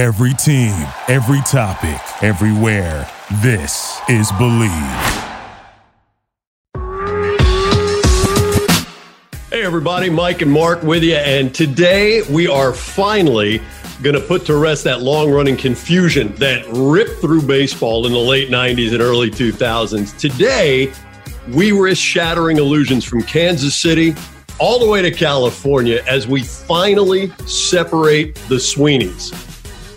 Every team, every topic, everywhere. This is Believe. Hey, everybody, Mike and Mark with you. And today we are finally going to put to rest that long running confusion that ripped through baseball in the late 90s and early 2000s. Today, we risk shattering illusions from Kansas City all the way to California as we finally separate the Sweeneys.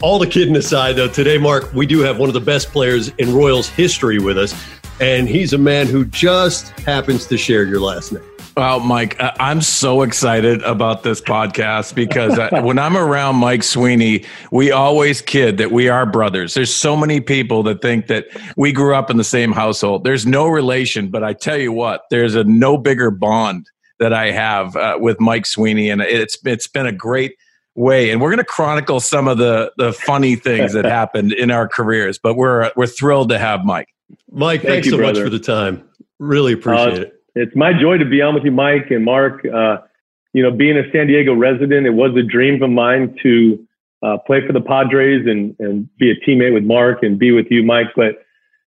All the kidding aside, though, today, Mark, we do have one of the best players in Royals history with us, and he's a man who just happens to share your last name. Well, Mike, I'm so excited about this podcast because when I'm around Mike Sweeney, we always kid that we are brothers. There's so many people that think that we grew up in the same household. There's no relation, but I tell you what, there's a no bigger bond that I have uh, with Mike Sweeney, and it's it's been a great way. And we're going to chronicle some of the the funny things that happened in our careers. But we're we're thrilled to have Mike. Mike, Thank thanks you, so brother. much for the time. Really appreciate uh, it it's my joy to be on with you, Mike and Mark. Uh, you know, being a San Diego resident, it was a dream of mine to uh, play for the Padres and, and be a teammate with Mark and be with you, Mike. But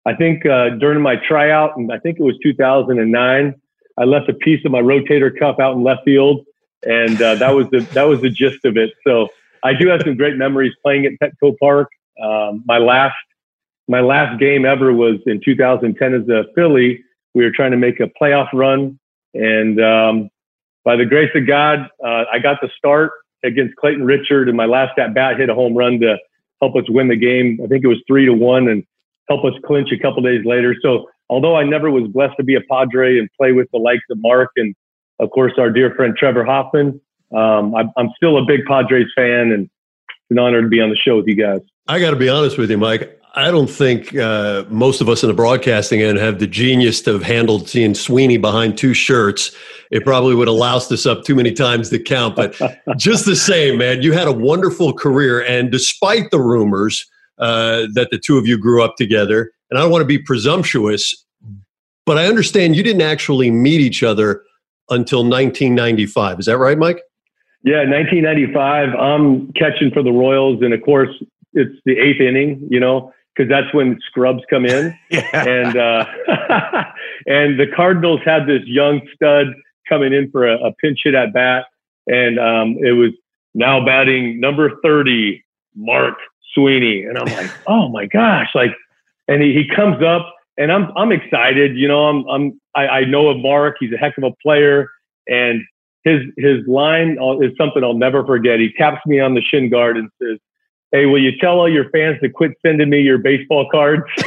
I think uh, during my tryout, and I think it was 2009, I left a piece of my rotator cuff out in left field, and uh, that was the that was the gist of it. So I do have some great memories playing at Petco Park. Um, my last my last game ever was in 2010 as a Philly we were trying to make a playoff run, and um, by the grace of God, uh, I got the start against Clayton Richard, and my last at bat hit a home run to help us win the game. I think it was three to one, and help us clinch a couple days later. So, although I never was blessed to be a Padre and play with the likes of Mark and, of course, our dear friend Trevor Hoffman, um, I'm, I'm still a big Padres fan, and it's an honor to be on the show with you guys. I got to be honest with you, Mike. I don't think uh, most of us in the broadcasting end have the genius to have handled seeing Sweeney behind two shirts. It probably would have loused us up too many times to count. But just the same, man, you had a wonderful career. And despite the rumors uh, that the two of you grew up together, and I don't want to be presumptuous, but I understand you didn't actually meet each other until 1995. Is that right, Mike? Yeah, 1995. I'm catching for the Royals, and of course, it's the eighth inning. You know, because that's when scrubs come in. yeah. And uh, and the Cardinals had this young stud coming in for a, a pinch hit at bat, and um, it was now batting number thirty, Mark Sweeney, and I'm like, oh my gosh, like, and he, he comes up, and I'm I'm excited, you know, I'm I'm I, I know of Mark, he's a heck of a player, and his his line uh, is something I'll never forget. He taps me on the shin guard and says, hey, will you tell all your fans to quit sending me your baseball cards?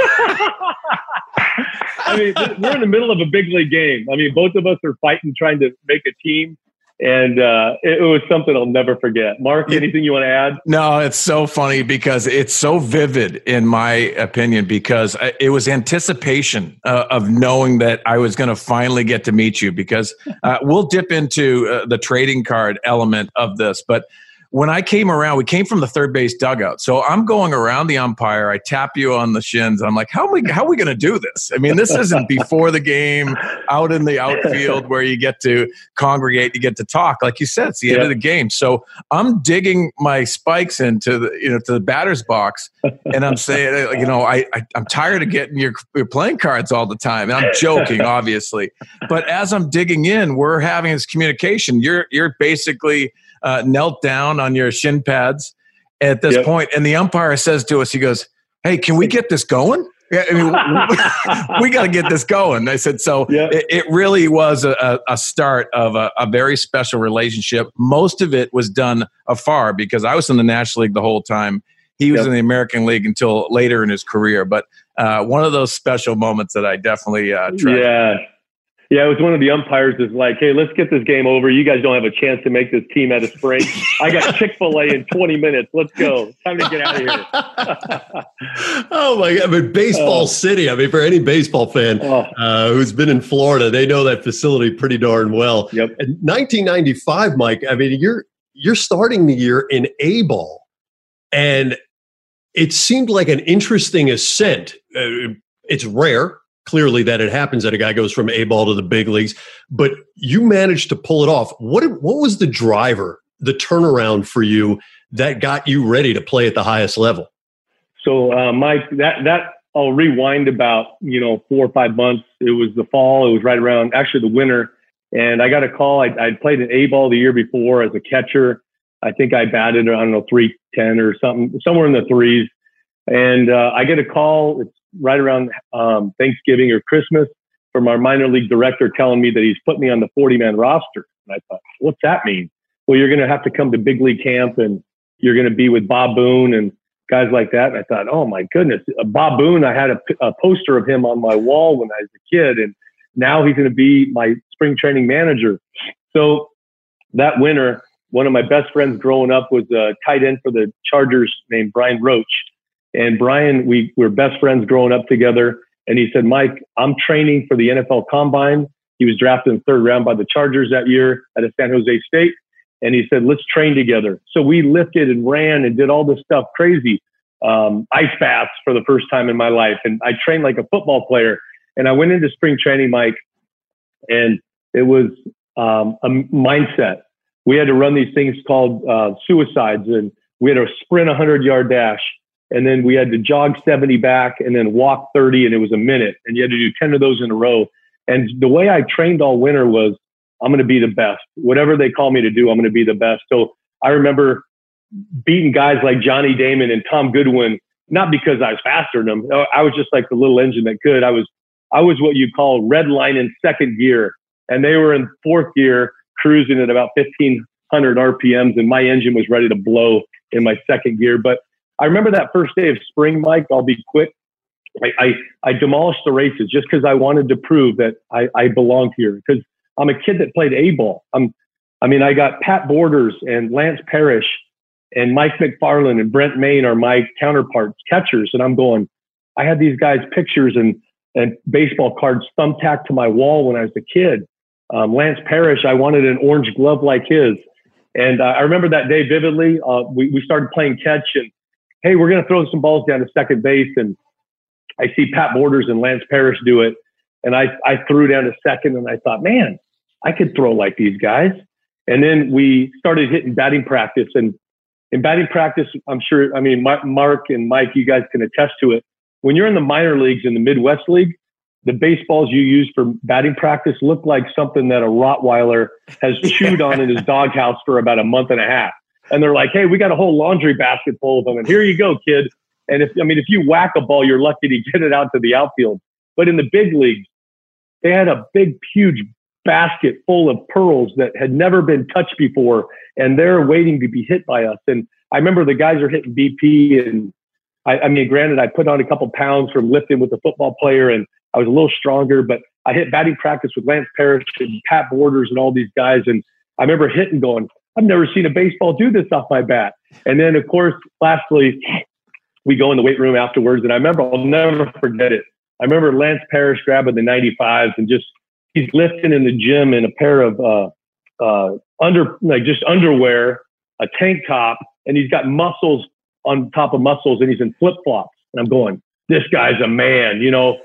I mean, we're in the middle of a big league game. I mean, both of us are fighting, trying to make a team. And uh, it, was something I'll never forget. Mark, anything you want to add? No, it's so funny because it's so vivid, in my opinion, because it was anticipation uh, of knowing that I was going to finally get to meet you. Because uh, we'll dip into uh, the trading card element of this, but when I came around, we came from the third base dugout. So I'm going around the umpire. I tap you on the shins. I'm like, how are we, how are we going to do this? I mean, this isn't before the game, out in the outfield where you get to congregate, you get to talk. Like you said, it's the end of the game. So I'm digging my spikes into the, you know, to the batter's box. And I'm saying, uh, you know, I, I am tired of getting your, your playing cards all the time. And I'm joking, obviously. But as I'm digging in, we're having this communication. You're, you're basically, uh, knelt down on your shin pads at this yep. point, and the umpire says to us, he goes, "Hey, can we get this going?" Yeah, I mean, we got to get this going. I said, so yep. it, it, really was a, a start of a, a, very special relationship. Most of it was done afar because I was in the National League the whole time. He was in the American League until later in his career. But uh, one of those special moments that I definitely uh, Yeah, yeah, it was one of the umpires is like, hey, let's get this game over. You guys don't have a chance to make this team at a spring. I got Chick fil A in 20 minutes. Let's go. Time to get out of here. oh, my God. I mean, baseball uh, city. I mean, for any baseball fan oh. uh, who's been in Florida, they know that facility pretty darn well. Yep. In 1995, Mike, I mean, you're, you're starting the year in A ball. And it seemed like an interesting ascent. Uh, it's rare clearly that it happens that a guy goes from A ball to the big leagues, but you managed to pull it off. What what was the driver, the turnaround for you that got you ready to play at the highest level? So, uh, Mike, that that I'll rewind about you know four or five months. It was the fall. It was right around actually the winter, and I got a call. I, I'd played an A ball the year before as a catcher. I think I batted I don't know three ten or something somewhere in the threes, and uh, I get a call. It's right around um, Thanksgiving or Christmas from our minor league director telling me that he's put me on the 40 man roster. And I thought, what's that mean? Well, you're going to have to come to big league camp and you're going to be with Bob Boone and guys like that. And I thought, oh my goodness, uh, Bob Boone, I had a, a poster of him on my wall when I was a kid, and now he's going to be my spring training manager. So that winter, one of my best friends growing up was a tight end for the Chargers named Brian Roach. And Brian, we were best friends growing up together. And he said, Mike, I'm training for the NFL Combine. He was drafted in the third round by the Chargers that year at a San Jose State. And he said, let's train together. So we lifted and ran and did all this stuff crazy. Um, ice baths for the first time in my life. And I trained like a football player. And I went into spring training, Mike, and it was um, a mindset. We had to run these things called uh, suicides, and we had to sprint a 100 yard dash. And then we had to jog 70 back and then walk 30, and it was a minute. And you had to do 10 of those in a row. And the way I trained all winter was I'm going to be the best. Whatever they call me to do, I'm going to be the best. So I remember beating guys like Johnny Damon and Tom Goodwin, not because I was faster than them. Oh, I was just like the little engine that could. I was, I was what you call red line in second gear, and they were in fourth gear, cruising at about 1500 RPMs, and my engine was ready to blow in my second gear. But I remember that first day of spring, Mike. I'll be quick. I, I, I demolished the races just because I wanted to prove that I, I belonged here. Because I'm a kid that played A ball. I'm, I mean, I got Pat Borders and Lance Parrish and Mike Macfarlane and Brent Mayne are my counterparts, catchers. And I'm going, I had these guys' pictures and, and baseball cards thumbtacked to my wall when I was a kid. Um, Lance Parrish, I wanted an orange glove like his. And uh, I remember that day vividly. Uh, we, we started playing catch and, hey, we're going to throw some balls down to second base. And I see Pat Borders and Lance Parrish do it. And I, I threw down to second and I thought, man, I could throw like these guys. And then we started hitting batting practice. And in batting practice, I'm sure, I mean, Mark and Mike, you guys can attest to it. When you're in the minor leagues in the Midwest League, the baseballs you use for batting practice look like something that a Rottweiler has chewed on in his doghouse for about a month and a half. And they're like, hey, we got a whole laundry basket full of them. And here you go, kid. And if, I mean, if you whack a ball, you're lucky to get it out to the outfield. But in the big leagues, they had a big, huge basket full of pearls that had never been touched before, and they're waiting to be hit by us. And I remember the guys are hitting BP, and I, I mean, granted, I put on a couple pounds from lifting with a football player, and I was a little stronger, but I hit batting practice with Lance Parrish and Pat Borders and all these guys, and I remember hitting, going, I've never seen a baseball do this off my bat. And then, of course, lastly, we go in the weight room afterwards, and I remember I'll never forget it. I remember Lance Parrish grabbing the 95s and just he's lifting in the gym in a pair of uh, uh, under like just underwear, a tank top, and he's got muscles on top of muscles, and he's in flip flops. And I'm going, this guy's a man, you know.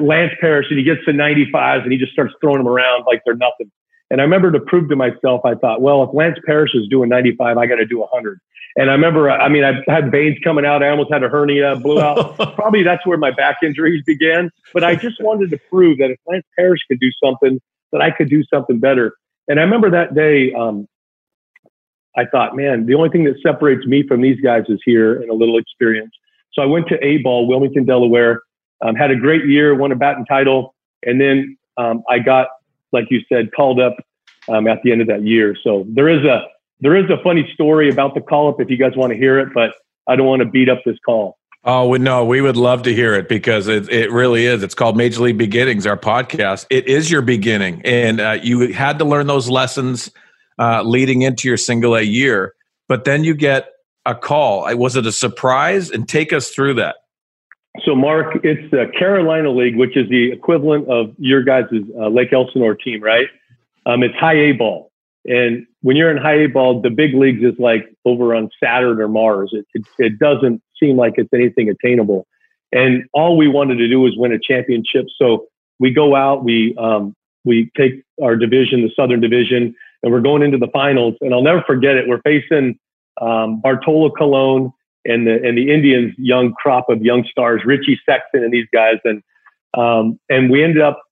Lance Parrish, and he gets the 95s, and he just starts throwing them around like they're nothing. And I remember to prove to myself, I thought, well, if Lance Parrish is doing 95, I got to do 100. And I remember, I mean, I had veins coming out. I almost had a hernia, blew out. Probably that's where my back injuries began. But I just wanted to prove that if Lance Parrish could do something, that I could do something better. And I remember that day, um, I thought, man, the only thing that separates me from these guys is here and a little experience. So I went to A ball, Wilmington, Delaware, um, had a great year, won a batting title. And then um, I got, like you said, called up um, at the end of that year. So there is a there is a funny story about the call up if you guys want to hear it, but I don't want to beat up this call. Oh no, we would love to hear it because it, it really is. It's called Major League Beginnings, our podcast. It is your beginning, and uh, you had to learn those lessons uh, leading into your single A year. But then you get a call. Was it a surprise? And take us through that. So, Mark, it's the Carolina League, which is the equivalent of your guys' uh, Lake Elsinore team, right? Um, it's high A ball. And when you're in high A ball, the big leagues is like over on Saturn or Mars. It, it, it doesn't seem like it's anything attainable. And all we wanted to do was win a championship. So we go out, we um, we take our division, the Southern Division, and we're going into the finals. And I'll never forget it. We're facing um, Bartolo Colon, and the and the Indians' young crop of young stars, Richie Sexson and these guys, and um, and we ended up.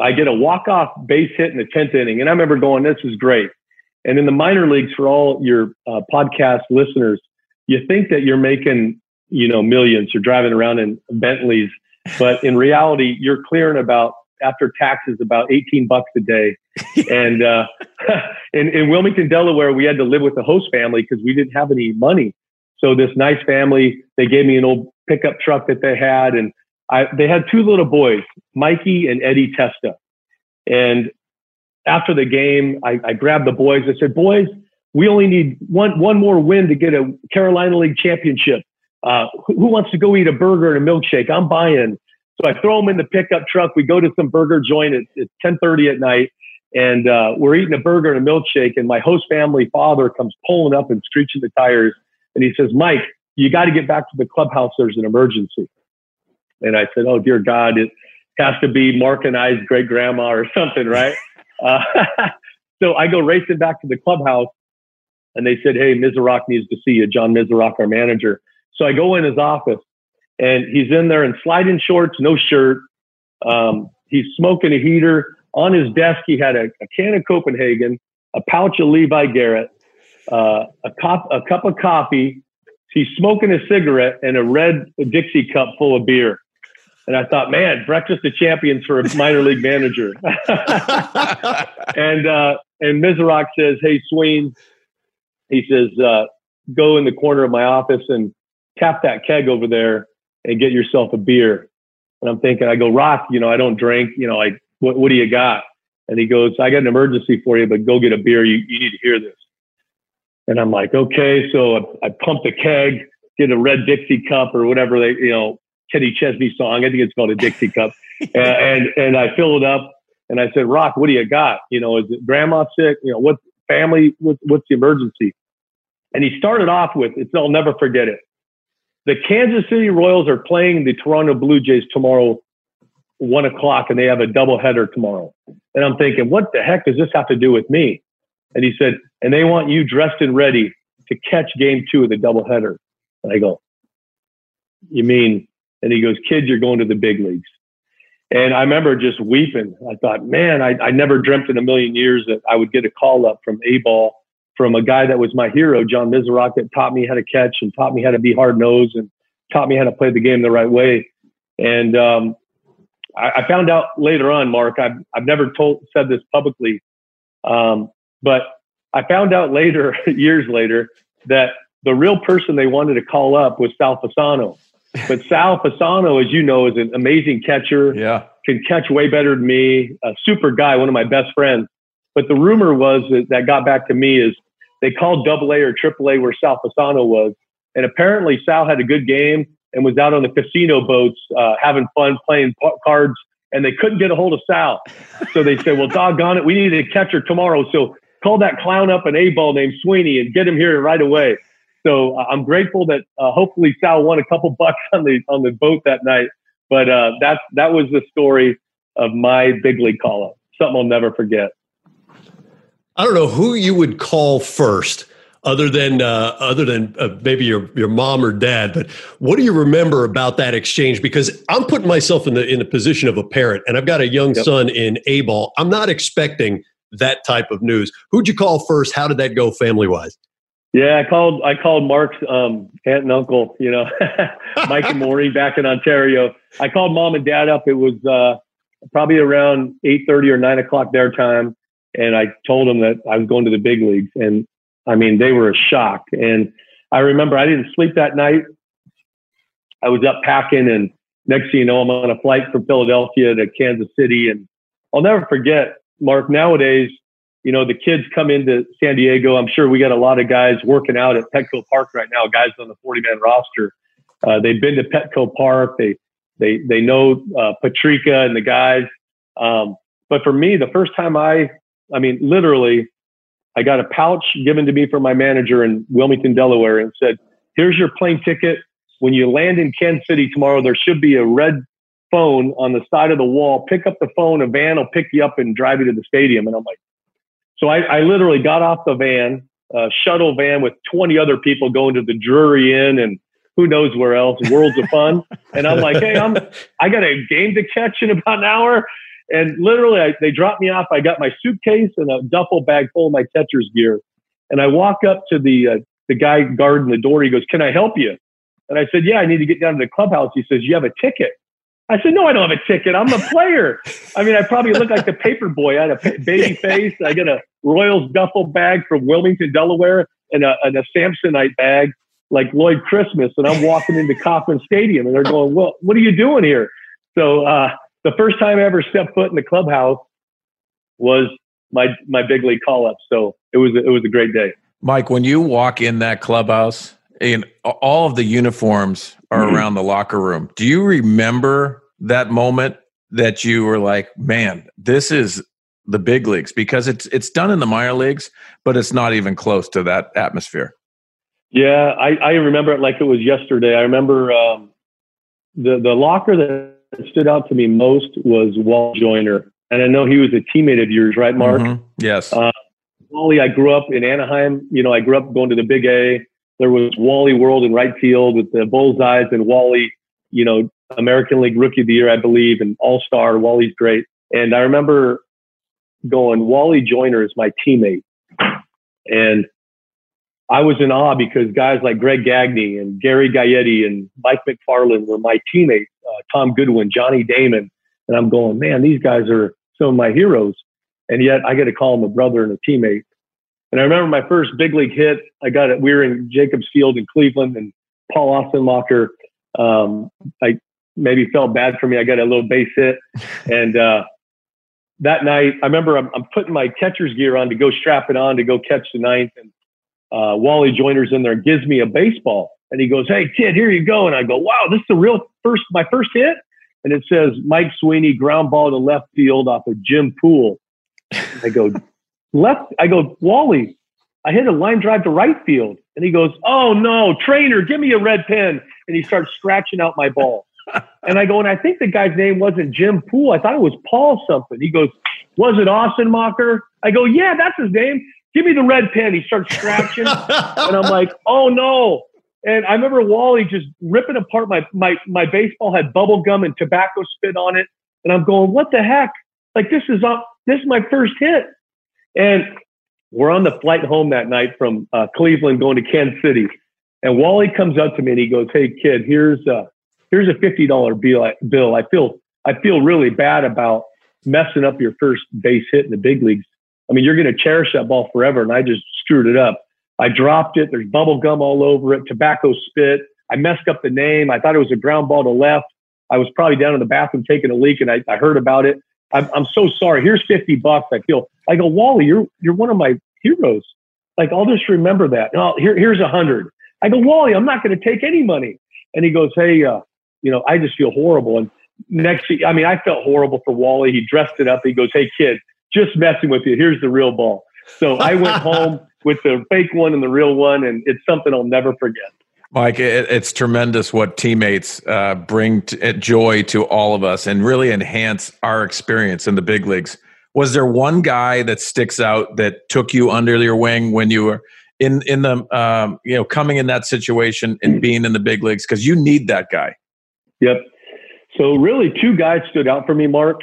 I get a walk off base hit in the tenth inning, and I remember going, "This is great." And in the minor leagues, for all your uh, podcast listeners, you think that you're making you know millions, you're driving around in Bentleys, but in reality, you're clearing about after taxes about 18 bucks a day. and uh, in, in Wilmington, Delaware, we had to live with the host family because we didn't have any money. So this nice family, they gave me an old pickup truck that they had, and I, they had two little boys, Mikey and Eddie Testa. And after the game, I, I grabbed the boys. I said, "Boys, we only need one one more win to get a Carolina League championship. Uh, who wants to go eat a burger and a milkshake? I'm buying." So I throw them in the pickup truck. We go to some burger joint. It's, it's 10:30 at night, and uh, we're eating a burger and a milkshake. And my host family father comes pulling up and screeching the tires. And he says, Mike, you got to get back to the clubhouse. There's an emergency. And I said, Oh, dear God, it has to be Mark and I's great grandma or something, right? uh, so I go racing back to the clubhouse. And they said, Hey, Mizerock needs to see you, John Mizerock, our manager. So I go in his office and he's in there in sliding shorts, no shirt. Um, he's smoking a heater. On his desk, he had a, a can of Copenhagen, a pouch of Levi Garrett, uh, a cup a cup of coffee. He's smoking a cigarette and a red Dixie cup full of beer. And I thought, man, breakfast of champions for a minor league manager. and uh, and Mizerock says, "Hey, Sween," he says, uh, "Go in the corner of my office and tap that keg over there and get yourself a beer." And I'm thinking, I go, Rock, you know, I don't drink. You know, like, what, what do you got? And he goes, I got an emergency for you, but go get a beer. You, you need to hear this. And I'm like, okay. So I, I pumped a keg, get a red Dixie cup or whatever they, you know, Kenny Chesney song. I think it's called a Dixie cup. and, and, and I fill it up and I said, Rock, what do you got? You know, is it grandma sick? You know, what family? What, what's the emergency? And he started off with, it's, I'll never forget it. The Kansas City Royals are playing the Toronto Blue Jays tomorrow, one o'clock, and they have a doubleheader tomorrow. And I'm thinking, what the heck does this have to do with me? And he said, and they want you dressed and ready to catch game two of the doubleheader. And I go, you mean? And he goes, kid, you're going to the big leagues. And I remember just weeping. I thought, man, I, I never dreamt in a million years that I would get a call up from A ball from a guy that was my hero, John Mizerock, that taught me how to catch and taught me how to be hard nosed and taught me how to play the game the right way. And um, I, I, found out later on, Mark, I've, I've never told said this publicly, um, but I found out later, years later, that the real person they wanted to call up was Sal Fasano. But Sal Fasano, as you know, is an amazing catcher. Yeah. Can catch way better than me. A super guy, one of my best friends. But the rumor was that, that got back to me is they called double A or triple A where Sal Fasano was. And apparently Sal had a good game and was out on the casino boats uh, having fun playing cards and they couldn't get a hold of Sal. So they said, well, doggone it, we need a catcher tomorrow. So call that clown up an A ball named Sweeney and get him here right away. So uh, I'm grateful that uh, hopefully Sal won a couple bucks on the on the boat that night. But uh, that's that was the story of my big league call up. Something I'll never forget. I don't know who you would call first other than uh, other than uh, maybe your your mom or dad. But what do you remember about that exchange? Because I'm putting myself in the in the position of a parent, and I've got a young yep. son in A ball. I'm not expecting that type of news. Who'd you call first? How did that go family wise? Yeah, I called I called Mark's um, aunt and uncle. You know, Mike and Maureen back in Ontario. I called mom and dad up. It was uh, probably around eight thirty or nine o'clock their time, and I told them that I was going to the big leagues. And I mean, they were shocked. And I remember I didn't sleep that night. I was up packing, and next thing you know, I'm on a flight from Philadelphia to Kansas City. And I'll never forget, Mark, nowadays, you know, the kids come into San Diego. I'm sure we got a lot of guys working out at Petco Park right now, guys on the 40 man roster. Uh, they've been to Petco Park. They, they, they know uh, Patrica and the guys. Um, but for me, the first time I, I mean, literally, I got a pouch given to me from my manager in Wilmington, Delaware, and said, "Here's your plane ticket. When you land in Kansas City tomorrow, there should be a red phone on the side of the wall. Pick up the phone. A van will pick you up and drive you to the stadium." And I'm like, so I, I literally got off the van, shuttle van with 20 other people going to the Drury Inn and who knows where else, worlds of fun. And I'm like, hey, I'm I got a game to catch in about an hour. And literally, I, they dropped me off. I got my suitcase and a duffel bag full of my catcher's gear. And I walk up to the uh, the guy guarding the door. He goes, "Can I help you?" And I said, "Yeah, I need to get down to the clubhouse." He says, "You have a ticket." I said, "No, I don't have a ticket. I'm a player." I mean, I probably look like the paper boy. I had a baby face. I got a Royals duffel bag from Wilmington, Delaware, and a, and a Samsonite bag like Lloyd Christmas. And I'm walking into Kauffman Stadium, and they're going, "Well, what are you doing here?" So uh, the first time I ever stepped foot in the clubhouse was my my big league call up. So it was it was a great day. Mike, when you walk in that clubhouse, and all of the uniforms are mm-hmm. around the locker room, do you remember that moment that you were like, "Man, this is the big leagues"? Because it's it's done in the minor leagues, but it's not even close to that atmosphere. Yeah, I, I remember it like it was yesterday. I remember um, the the locker that stood out to me most was Walt Joyner, and I know he was a teammate of yours, right, Mark? Mm-hmm. Yes. Uh, Wally, I grew up in Anaheim. You know, I grew up going to the Big A. There was Wally World in right field with the Bullseyes and Wally. You know, American League Rookie of the Year, I believe, and All Star. Wally's great. And I remember going, Wally Joyner is my teammate, and I was in awe because guys like Greg Gagne and Gary Gaetti and Mike Macfarlane were my teammates. Uh, Tom Goodwin, Johnny Damon, and I'm going, man, these guys are some of my heroes and yet I get to call him a brother and a teammate. And I remember my first big league hit. I got it. We were in Jacobs Field in Cleveland, and Paul Assenmacher, um, I maybe felt bad for me. I got a little base hit, and uh, that night I remember I'm, I'm, putting my catcher's gear on to go strap it on to go catch the ninth, and uh, Wally Joyner's in there and gives me a baseball, and he goes, "Hey kid, here you go." And I go, "Wow, this is the real first my first hit." And it says Mike Sweeney ground ball to left field off of Jim Poole. I go, left. I go, Wally, I hit a line drive to right field. And he goes, Oh no, trainer, give me a red pen. And he starts scratching out my ball. and I go, and I think the guy's name wasn't Jim Poole. I thought it was Paul something. He goes, Was it Assenmacher? I go, Yeah, that's his name. Give me the red pen. He starts scratching. and I'm like, Oh no. And I remember Wally just ripping apart my my my baseball had bubble gum and tobacco spit on it. And I'm going, what the heck? Like this is up this is my first hit. And we're on the flight home that night from uh, Cleveland going to Kansas City. And Wally comes up to me and he goes, Hey kid, here's a, here's a $50 bill. bill. I feel, I feel really bad about messing up your first base hit in the big leagues. I mean, you're going to cherish that ball forever. And I just screwed it up. I dropped it. There's bubble gum all over it, tobacco spit. I messed up the name. I thought it was a ground ball to left. I was probably down in the bathroom taking a leak and I, I heard about it. I'm, I'm so sorry. Here's 50 bucks. I feel, I go, Wally, you're, you're one of my heroes. Like, I'll just remember that. No, here, here's a hundred. I go, Wally, I'm not going to take any money. And he goes, Hey, uh, you know, I just feel horrible. And next, I mean, I felt horrible for Wally. He dressed it up. He goes, Hey, kid, just messing with you. Here's the real ball. So I went home with the fake one and the real one. And it's something I'll never forget. Mike, it, it's tremendous what teammates uh, bring uh, joy to all of us and really enhance our experience in the big leagues. Was there one guy that sticks out that took you under your wing when you were in in the um, you know coming in that situation and being in the big leagues because you need that guy? Yep. So really, two guys stood out for me, Mark.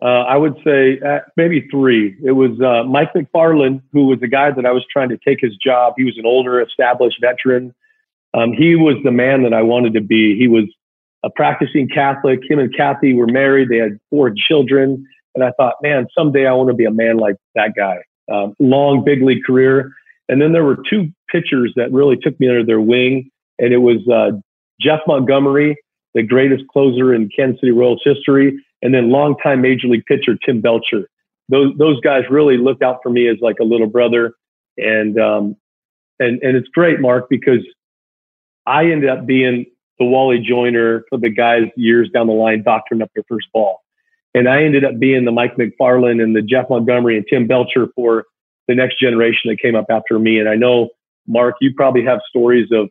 Uh, I would say uh, maybe three. It was uh, Mike Macfarlane, who was the guy that I was trying to take his job. He was an older, established veteran um, he was the man that I wanted to be. He was a practicing Catholic. Him and Kathy were married. They had four children. And I thought, man, someday I want to be a man like that guy. Um, long big league career. And then there were two pitchers that really took me under their wing. And it was uh, Jeff Montgomery, the greatest closer in Kansas City Royals history, and then longtime major league pitcher Tim Belcher. Those those guys really looked out for me as like a little brother. And um, and and it's great, Mark, because I ended up being the Wally Joyner for the guys years down the line doctoring up their first ball. And I ended up being the Mike Macfarlane and the Jeff Montgomery and Tim Belcher for the next generation that came up after me. And I know, Mark, you probably have stories of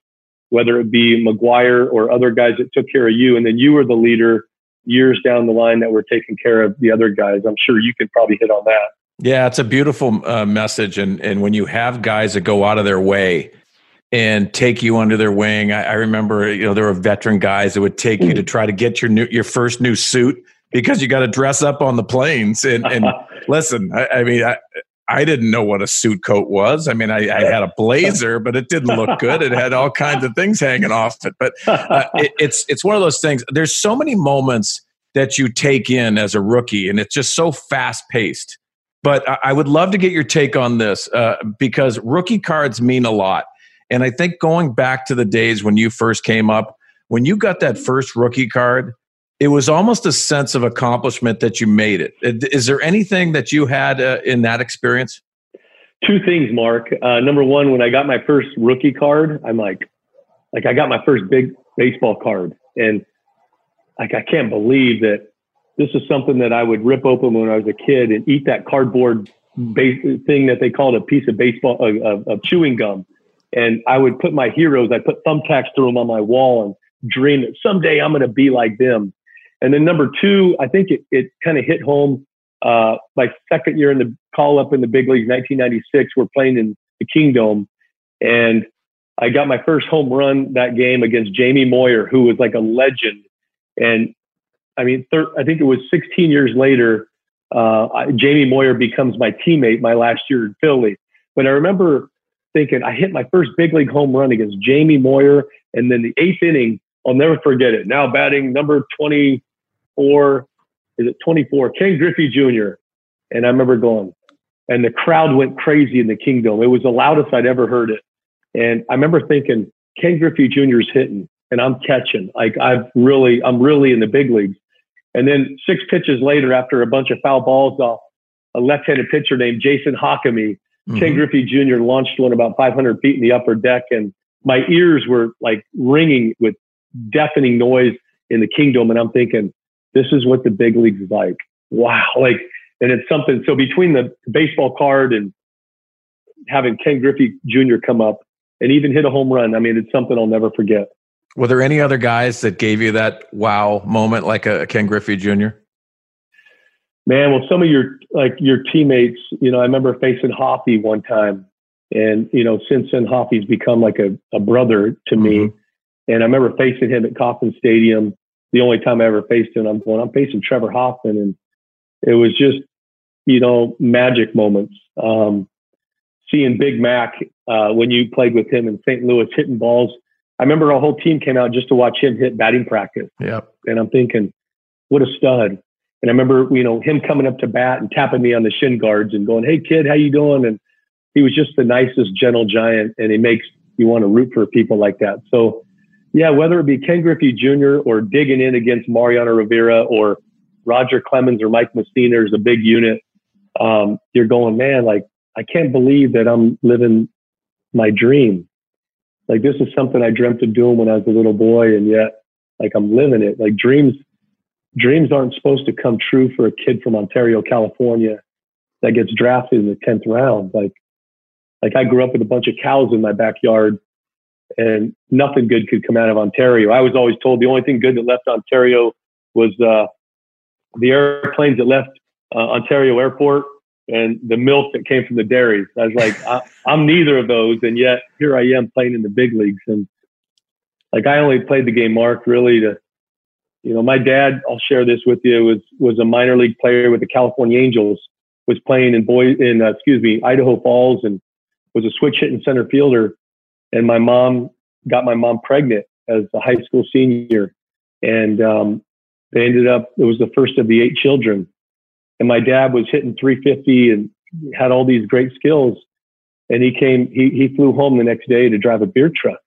whether it be McGwire or other guys that took care of you. And then you were the leader years down the line that were taking care of the other guys. I'm sure you could probably hit on that. Yeah, it's a beautiful uh, message, and and when you have guys that go out of their way and take you under their wing, I, I remember you know there were veteran guys that would take you to try to get your new your first new suit because you got to dress up on the planes. And and listen, I, I mean, I, I didn't know what a suit coat was. I mean, I, I, had a blazer, but it didn't look good. It had all kinds of things hanging off it. But uh, it, it's it's one of those things. There's so many moments that you take in as a rookie, and it's just so fast paced. But I would love to get your take on this uh, because rookie cards mean a lot. And I think going back to the days when you first came up, when you got that first rookie card, it was almost a sense of accomplishment that you made it. Is there anything that you had uh, in that experience? Two things, Mark. Uh, number one, when I got my first rookie card, I'm like, like I got my first big baseball card, and like I can't believe that this is something that I would rip open when I was a kid and eat that cardboard base thing that they called a piece of baseball uh, of, of chewing gum. And I would put my heroes, I put thumbtacks through them on my wall and dream that someday I'm going to be like them. And then number two, I think it, it kind of hit home. Uh, my second year in the call up in the big leagues, 1996, we're playing in the Kingdome, and I got my first home run that game against Jamie Moyer, who was like a legend. And I mean, thir- I think it was 16 years later, uh, Jamie Moyer becomes my teammate my last year in Philly. But I remember thinking I hit my first big league home run against Jamie Moyer, and then the eighth inning, I'll never forget it. Now batting number 20, 24, is it 24? Ken Griffey Jr. And I remember going, and the crowd went crazy in the Kingdome. It was the loudest I'd ever heard it. And I remember thinking, Ken Griffey Jr. is hitting and I'm catching. Like I've really, I'm really in the big leagues. And then six pitches later, after a bunch of foul balls off a left-handed pitcher named Jason Jacome, mm-hmm. Ken Griffey Jr. launched one about 500 feet in the upper deck, and my ears were like ringing with deafening noise in the Kingdome. And I'm thinking, this is what the big leagues is like. Wow. Like, and it's something. So between the baseball card and having Ken Griffey Jr. come up and even hit a home run, I mean, it's something I'll never forget. Were there any other guys that gave you that wow moment like a, Ken Griffey Jr.? Man, well, some of your like your teammates, you know, I remember facing Hoffy one time, and you know, since then Hoffy's become like a, a brother to mm-hmm. me. And I remember facing him at Kauffman Stadium, the only time I ever faced him. I'm going, I'm facing Trevor Hoffman, and it was just, you know, magic moments. Um, seeing Big Mac uh, when you played with him in St. Louis, hitting balls. I remember our whole team came out just to watch him hit batting practice. Yep. And I'm thinking, what a stud. And I remember, you know, him coming up to bat and tapping me on the shin guards and going, "Hey, kid, how you doing?" And he was just the nicest, gentle giant, and he makes you want to root for people like that. So yeah, whether it be Ken Griffey Jr. or digging in against Mariano Rivera or Roger Clemens or Mike Mussina is a big unit, um, you're going, man, like, I can't believe that I'm living my dream. Like, this is something I dreamt of doing when I was a little boy, and yet, like, I'm living it. Like, dreams, dreams aren't supposed to come true for a kid from Ontario, California that gets drafted in the 10th round. Like, like I grew up with a bunch of cows in my backyard and nothing good could come out of Ontario. I was always told the only thing good that left Ontario was uh, the airplanes that left uh, Ontario Airport and the milk that came from the dairies. I was like, I, am neither of those, and yet here I am playing in the big leagues. And like I only played the game, Mark, really to, you know, my dad. I'll share this with you. Was was a minor league player with the California Angels. Was playing in boy in uh, excuse me Idaho Falls and was a switch hitting center fielder and my mom got my mom pregnant as a high school senior, and um, they ended up. It was the first of the eight children, and my dad was hitting 350 and had all these great skills. And he came. He he flew home the next day to drive a beer truck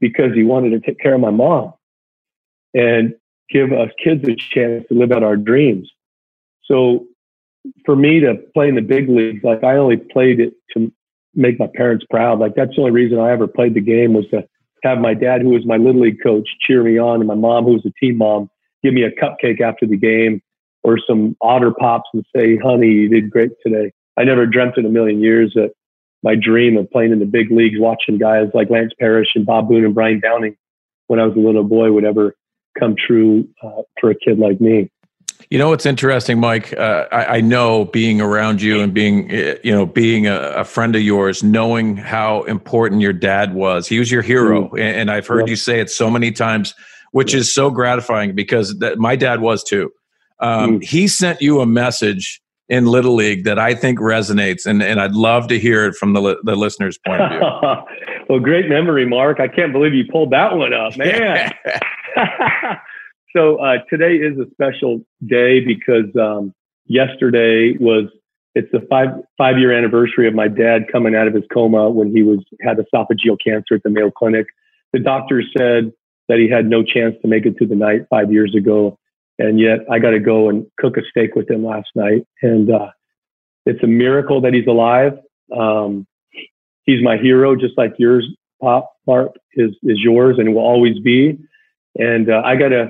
because he wanted to take care of my mom and give us kids a chance to live out our dreams. So for me to play in the big leagues, like I only played it to make my parents proud. Like that's the only reason I ever played the game was to have my dad, who was my little league coach, cheer me on, and my mom, who was a team mom, give me a cupcake after the game or some otter pops and say, "Honey, you did great today." I never dreamt in a million years that my dream of playing in the big leagues, watching guys like Lance Parrish and Bob Boone and Brian Downing when I was a little boy would ever come true uh, for a kid like me. You know what's interesting, Mike? Uh, I, I, know being around you and being, eh, you know, being a, a, friend of yours, knowing how important your dad was. He was your hero, mm. and, I've heard yep. you say it so many times, which yep. is so gratifying because that, my dad was too. Um, mm. He sent you a message in Little League that I think resonates, and, and I'd love to hear it from the the listener's point of view. well, great memory, Mark. I can't believe you pulled that one up, man. so uh, today is a special day because um, yesterday was it's the five five year anniversary of my dad coming out of his coma when he was had esophageal cancer at the Mayo Clinic. The doctor said that he had no chance to make it to the night five years ago, and yet I got to go and cook a steak with him last night, and uh, it's a miracle that he's alive. Um, he's my hero, just like yours, Pop Mark is is yours and will always be. And uh, I gotta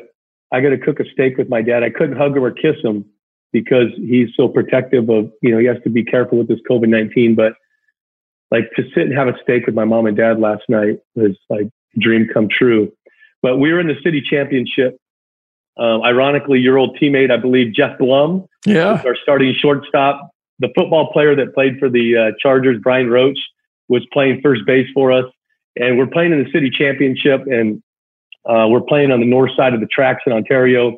I gotta cook a steak with my dad. I couldn't hug him or kiss him because he's so protective of you know he has to be careful with this COVID nineteen. But like to sit and have a steak with my mom and dad last night was like a dream come true. But we were in the city championship. Um, ironically, your old teammate, I believe, Geoff Blum, yeah, our starting shortstop. The football player that played for the uh, Chargers, Brian Roach, was playing first base for us, and we're playing in the city championship. And uh, we're playing on the north side of the tracks in Ontario,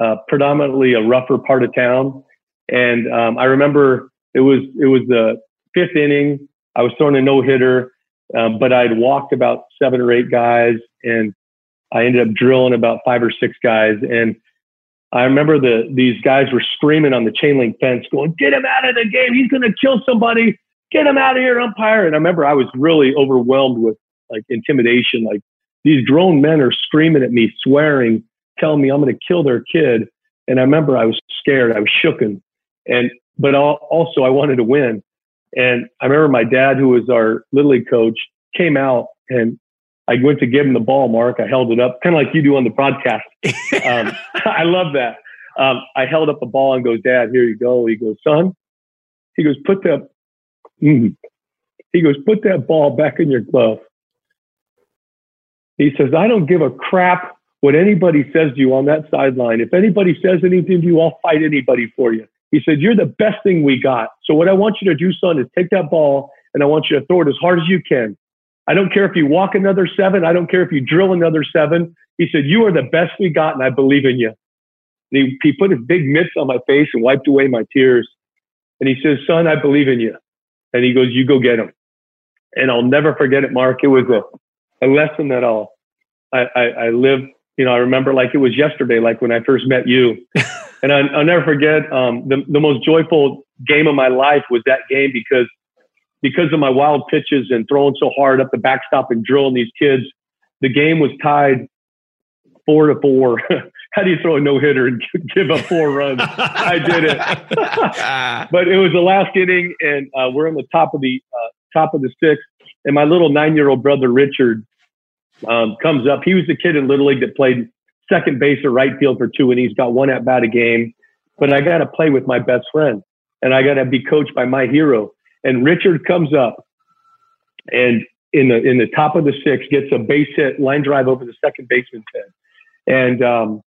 uh, predominantly a rougher part of town. And um, I remember it was it was the fifth inning. I was throwing a no hitter, um, but I'd walked about seven or eight guys, and I ended up drilling about five or six guys. And I remember the these guys were screaming on the chain link fence, going, "Get him out of the game! He's going to kill somebody! Get him out of here, umpire!" And I remember I was really overwhelmed with like intimidation, like these grown men are screaming at me, swearing, telling me I'm going to kill their kid. And I remember I was scared, I was shooken, and but also I wanted to win. And I remember my dad, who was our little league coach, came out and I went to give him the ball, Mark. I held it up, kind of like you do on the broadcast. Um, I love that. Um, I held up the ball and goes, Dad, here you go. He goes, son. He goes, put that. Mm. He goes, put that ball back in your glove. He says, I don't give a crap what anybody says to you on that sideline. If anybody says anything to you, I'll fight anybody for you. He said, You're the best thing we got. So, what I want you to do, son, is take that ball and I want you to throw it as hard as you can. I don't care if you walk another seven. I don't care if you drill another seven. He said, You are the best we got, and I believe in you. And he, he put his big mitts on my face and wiped away my tears. And he says, Son, I believe in you. And he goes, You go get him. And I'll never forget it, Mark. It was a a lesson that I'll I, I, I live. You know, I remember like it was yesterday, like when I first met you, and I, will never forget um, the the most joyful game of my life was that game because because of my wild pitches and throwing so hard up the backstop and drilling these kids. The game was tied four to four. How do you throw a no hitter and give up four runs? I did it, but it was the last inning, and uh, we're on the top of the uh, top of the sixth, and my little nine year old brother Richard um, comes up. He was the kid in Little League that played second base or right field for two and he's got one at bat a game. But I got to play with my best friend and I got to be coached by my hero. And Richard comes up and in the in the top of the six gets a base hit line drive over the second baseman's head. And um,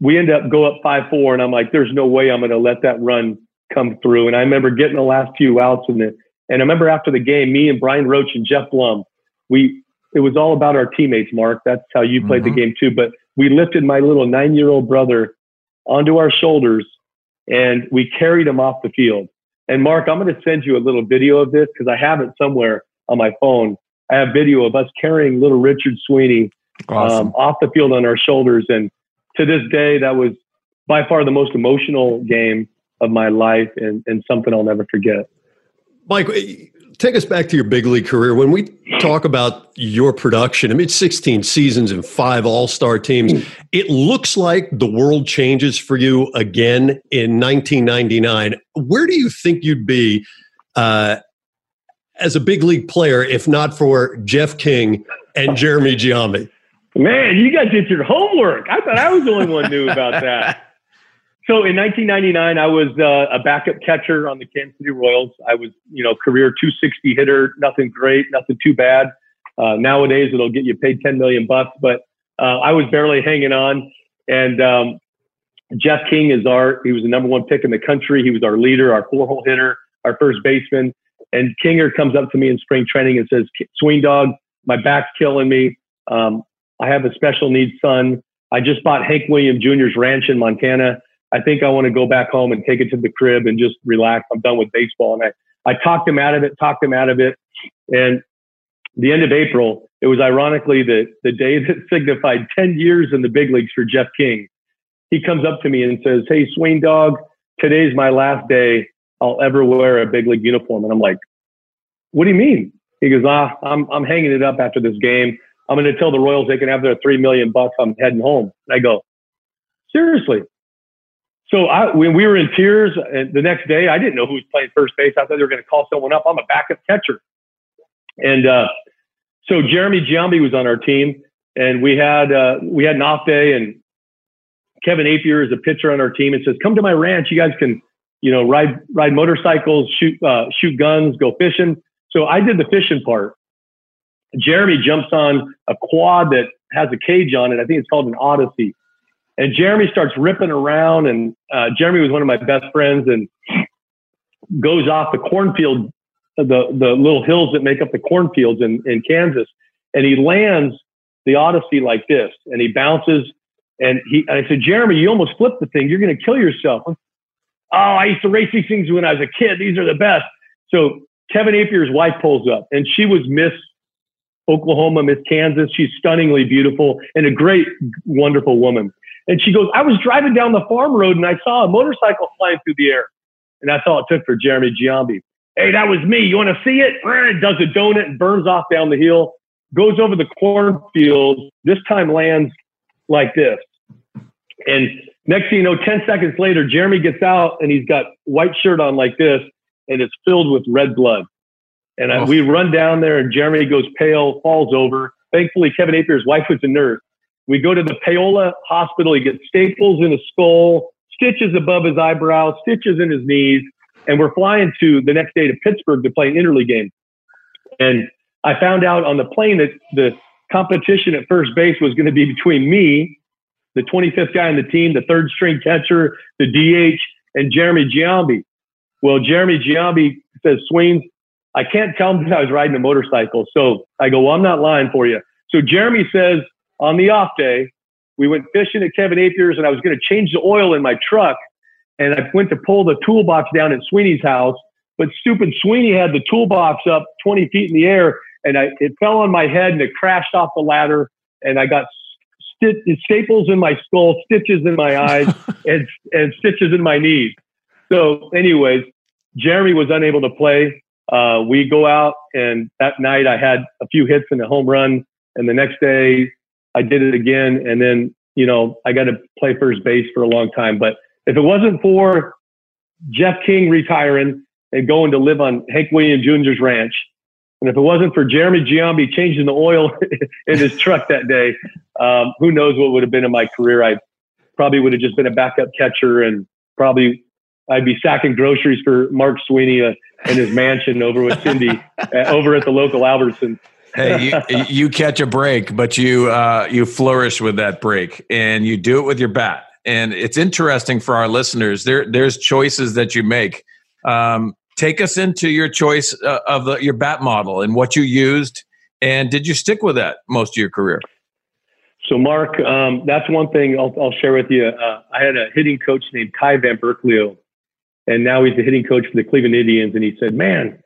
we end up go up five four, and I'm like, there's no way I'm going to let that run come through. And I remember getting the last few outs, and the, and I remember after the game, me and Brian Roach and Geoff Blum, we it was all about our teammates, Mark. That's how you played mm-hmm. the game too. But we lifted my little nine year old brother onto our shoulders and we carried him off the field. And Mark, I'm going to send you a little video of this because I have it somewhere on my phone. I have video of us carrying little Richard Sweeney awesome. um, off the field on our shoulders. And to this day, that was by far the most emotional game of my life and, and something I'll never forget. Mike, take us back to your big league career. When we talk about your production, I mean, 16 seasons and five all star teams. It looks like the world changes for you again in 1999. Where do you think you'd be uh, as a big league player if not for Jeff King and Jeremy Giambi? Man, you guys did your homework. I thought I was the only one knew about that. So in 1999, I was uh, a backup catcher on the Kansas City Royals. I was, you know, career 260 hitter, nothing great, nothing too bad. Uh, nowadays, it'll get you paid 10 million bucks, but uh, I was barely hanging on. And um, Jeff King is our, he was the number one pick in the country. He was our leader, our four hole hitter, our first baseman. And Kinger comes up to me in spring training and says, Swing dog, my back's killing me. Um, I have a special needs son. I just bought Hank William Jr.'s ranch in Montana. I think I want to go back home and take it to the crib and just relax. I'm done with baseball. And I, I talked him out of it, talked him out of it. And the end of April, it was ironically the, the day that signified 10 years in the big leagues for Jeff King. He comes up to me and says, Hey, Swain Dog, today's my last day I'll ever wear a big league uniform. And I'm like, What do you mean? He goes, Ah, I'm, I'm hanging it up after this game. I'm going to tell the Royals they can have their three million bucks. I'm heading home. And I go, Seriously? So I, when we were in tears and the next day, I didn't know who was playing first base. I thought they were going to call someone up. I'm a backup catcher. And uh, so Jeremy Giambi was on our team, and we had uh, we had an off day, and Kevin Appier is a pitcher on our team, and says, "Come to my ranch. You guys can, you know, ride ride motorcycles, shoot uh, shoot guns, go fishing." So I did the fishing part. Jeremy jumps on a quad that has a cage on it. I think it's called an Odyssey. And Jeremy starts ripping around, and uh, Jeremy was one of my best friends, and goes off the cornfield the the little hills that make up the cornfields in, in Kansas, and he lands the Odyssey like this, and he bounces, and he and I said, Jeremy, you almost flipped the thing. You're going to kill yourself. Oh, I used to race these things when I was a kid. These are the best. So Kevin Appier's wife pulls up, and she was Miss Oklahoma, Miss Kansas. She's stunningly beautiful and a great, wonderful woman. And she goes, I was driving down the farm road and I saw a motorcycle flying through the air. And that's all it took for Jeremy Giambi. Hey, that was me. You want to see it? It does a donut and burns off down the hill, goes over the cornfield. This time lands like this. And next thing you know, 10 seconds later, Jeremy gets out and he's got white shirt on like this, and it's filled with red blood. And oh. we run down there, and Jeremy goes pale, falls over. Thankfully, Kevin Appier's wife was a nurse. We go to the Paola Hospital. He gets staples in his skull, stitches above his eyebrows, stitches in his knees and we're flying to the next day to Pittsburgh to play an interleague game. And I found out on the plane that the competition at first base was going to be between me, the 25th guy on the team, the third string catcher, the DH, and Jeremy Giambi. Well, Jeremy Giambi says, Swains, I can't tell him that I was riding a motorcycle. So I go, well, I'm not lying for you. So Jeremy says on the off day, we went fishing at Kevin Appier's and I was going to change the oil in my truck and I went to pull the toolbox down at Sweeney's house, but stupid Sweeney had the toolbox up 20 feet in the air, and I, it fell on my head and it crashed off the ladder, and I got st- staples in my skull, stitches in my eyes, and and stitches in my knees. So, anyways, Jeremy was unable to play. Uh, we go out, and that night I had a few hits and a home run, and the next day I did it again, and then you know I got to play first base for a long time, but if it wasn't for Jeff King retiring and going to live on Hank Williams Jr.'s ranch, and if it wasn't for Jeremy Giambi changing the oil in his truck that day, um, who knows what would have been in my career? I probably would have just been a backup catcher and probably I'd be sacking groceries for Mark Sweeney uh, in his mansion over with Cindy uh, over at the local Albertson. Hey, you, you, catch a break, but you uh, you flourish with that break, and you do it with your bat and it's interesting for our listeners. There, there's choices that you make. Um, take us into your choice uh, of the, your bat model and what you used, and did you stick with that most of your career? So, Mark, um, that's one thing I'll, I'll share with you. Uh, I had a hitting coach named Ty Van Burkleo, and now he's the hitting coach for the Cleveland Indians. And he said, "Man,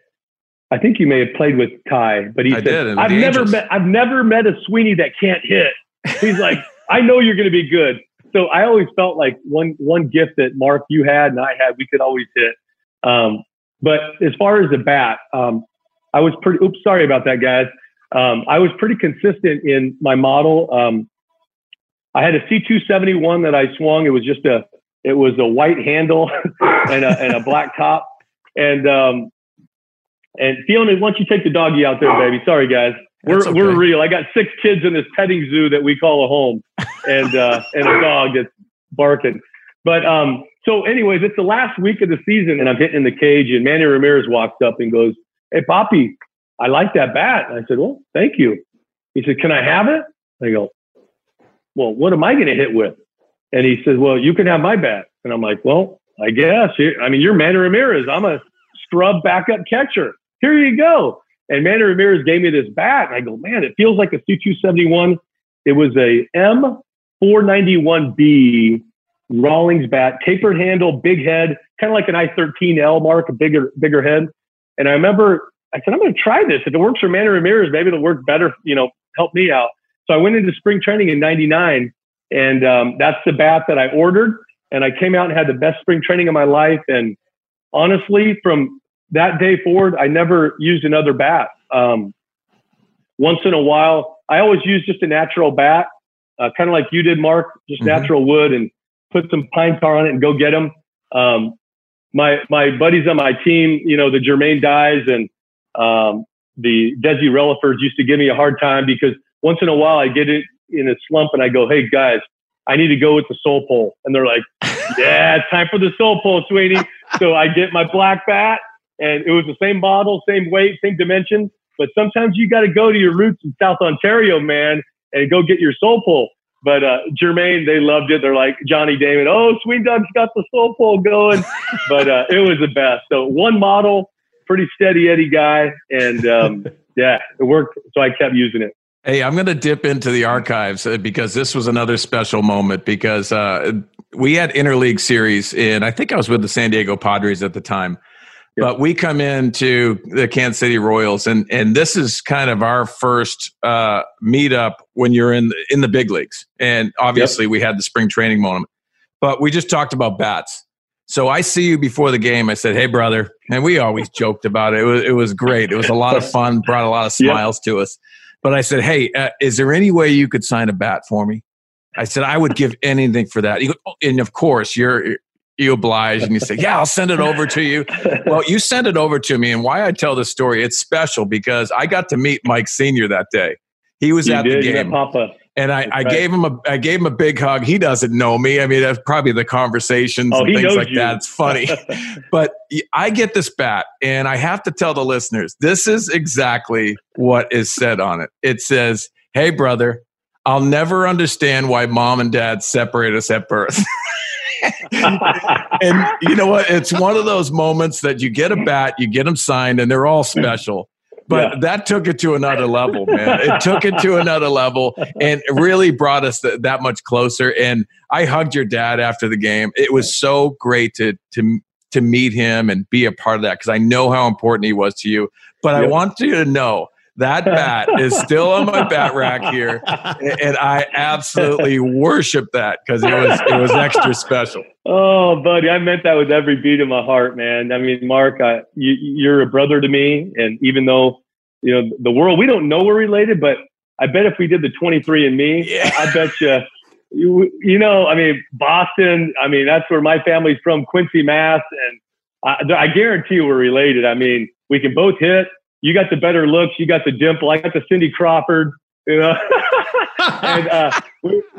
I think you may have played with Ty, but he I said, I've never Angels. met I've never met a Sweeney that can't hit. He's like, I know you're going to be good so I always felt like one one gift that Mark you had and I had, we could always hit. Um, but as far as the bat, um, I was pretty. Oops, sorry about that, guys. Um, I was pretty consistent in my model. Um, I had a C271 that I swung. It was just a it was a white handle and a and a black top. And um, and Fiona, once you take the doggy out there, baby. Sorry, guys. We're okay. we're real. I got six kids in this petting zoo that we call a home, and uh, and a dog that's barking. But um, so, anyways, it's the last week of the season, and I'm hitting in the cage, and Manny Ramirez walks up and goes, "Hey, Poppy, I like that bat." And I said, "Well, thank you." He said, "Can I have it?" I go, "Well, what am I going to hit with?" And he says, well, you can have my bat. And I'm like, well, I guess. I mean, you're Manny Ramirez. I'm a scrub backup catcher. Here you go. And Manny Ramirez gave me this bat. And I go, man, it feels like a C271. It was a M491B Rawlings bat, tapered handle, big head, kind of like an I13L mark, a bigger, bigger head. And I remember I said, I'm going to try this. If it works for Manny Ramirez, maybe it'll work better, you know, help me out. So I went into spring training in 99 and um, that's the bat that I ordered. And I came out and had the best spring training of my life. And honestly, from that day forward, I never used another bat. Um, once in a while, I always use just a natural bat, uh, kind of like you did, Mark, just mm-hmm. natural wood and put some pine tar on it and go get them. Um, my my buddies on my team, you know, the Jermaine Dyes and um, the Desi Relafords used to give me a hard time because once in a while I get it in a slump and I go, "Hey guys, I need to go with the soul pole," and they're like, "Yeah, it's time for the soul pole, Sweeney." so I get my black bat, and it was the same model, same weight, same dimensions. But sometimes you got to go to your roots in South Ontario, man, and go get your soul pole. But uh, Jermaine, they loved it. They're like Johnny Damon. Oh, Sweet Dog's got the soul pole going. but uh, it was the best. So one model, pretty steady Eddie guy, and um, yeah, it worked. So I kept using it. Hey, I'm going to dip into the archives uh, because this was another special moment because uh, we had interleague series, and I think I was with the San Diego Padres at the time. Yep. But we come into the Kansas City Royals, and and this is kind of our first uh, meetup when you're in the, in the big leagues. And obviously, yep. we had the spring training moment, but we just talked about bats. So I see you before the game. I said, "Hey, brother," and we always joked about it. It was, it was great. It was a lot of fun. Brought a lot of smiles yep. to us. But I said, "Hey, uh, is there any way you could sign a bat for me?" I said, "I would give anything for that." Go, oh, and of course, you're you oblige and you say, "Yeah, I'll send it over to you." well, you send it over to me, and why I tell this story, it's special because I got to meet Mike Senior that day. He was you at did, the game, Papa. and I, I gave him a I gave him a big hug. He doesn't know me. I mean, that's probably the conversations oh, and things like you. that. It's funny, but I get this bat, and I have to tell the listeners this is exactly what is said on it. It says, "Hey, brother." I'll never understand why mom and dad separate us at birth. and you know what? It's one of those moments that you get a bat, you get them signed, and they're all special. But yeah. that took it to another level, man. It took it to another level and really brought us th- that much closer. And I hugged your dad after the game. It was so great to to to meet him and be a part of that because I know how important he was to you. But I want you to know that bat is still on my bat rack here, and I absolutely worship that because it was it was extra special. Oh, buddy, I meant that with every beat of my heart, man. I mean, Mark, I, you, you're a brother to me, and even though you know the world, we don't know we're related, but I bet if we did the 23 and Me, yeah. I bet you. You, you know, I mean, Boston. I mean, that's where my family's from, Quincy, Mass, and I, I guarantee you we're related. I mean, we can both hit you got the better looks, you got the dimple, I got the Cindy Crawford, you know, and uh,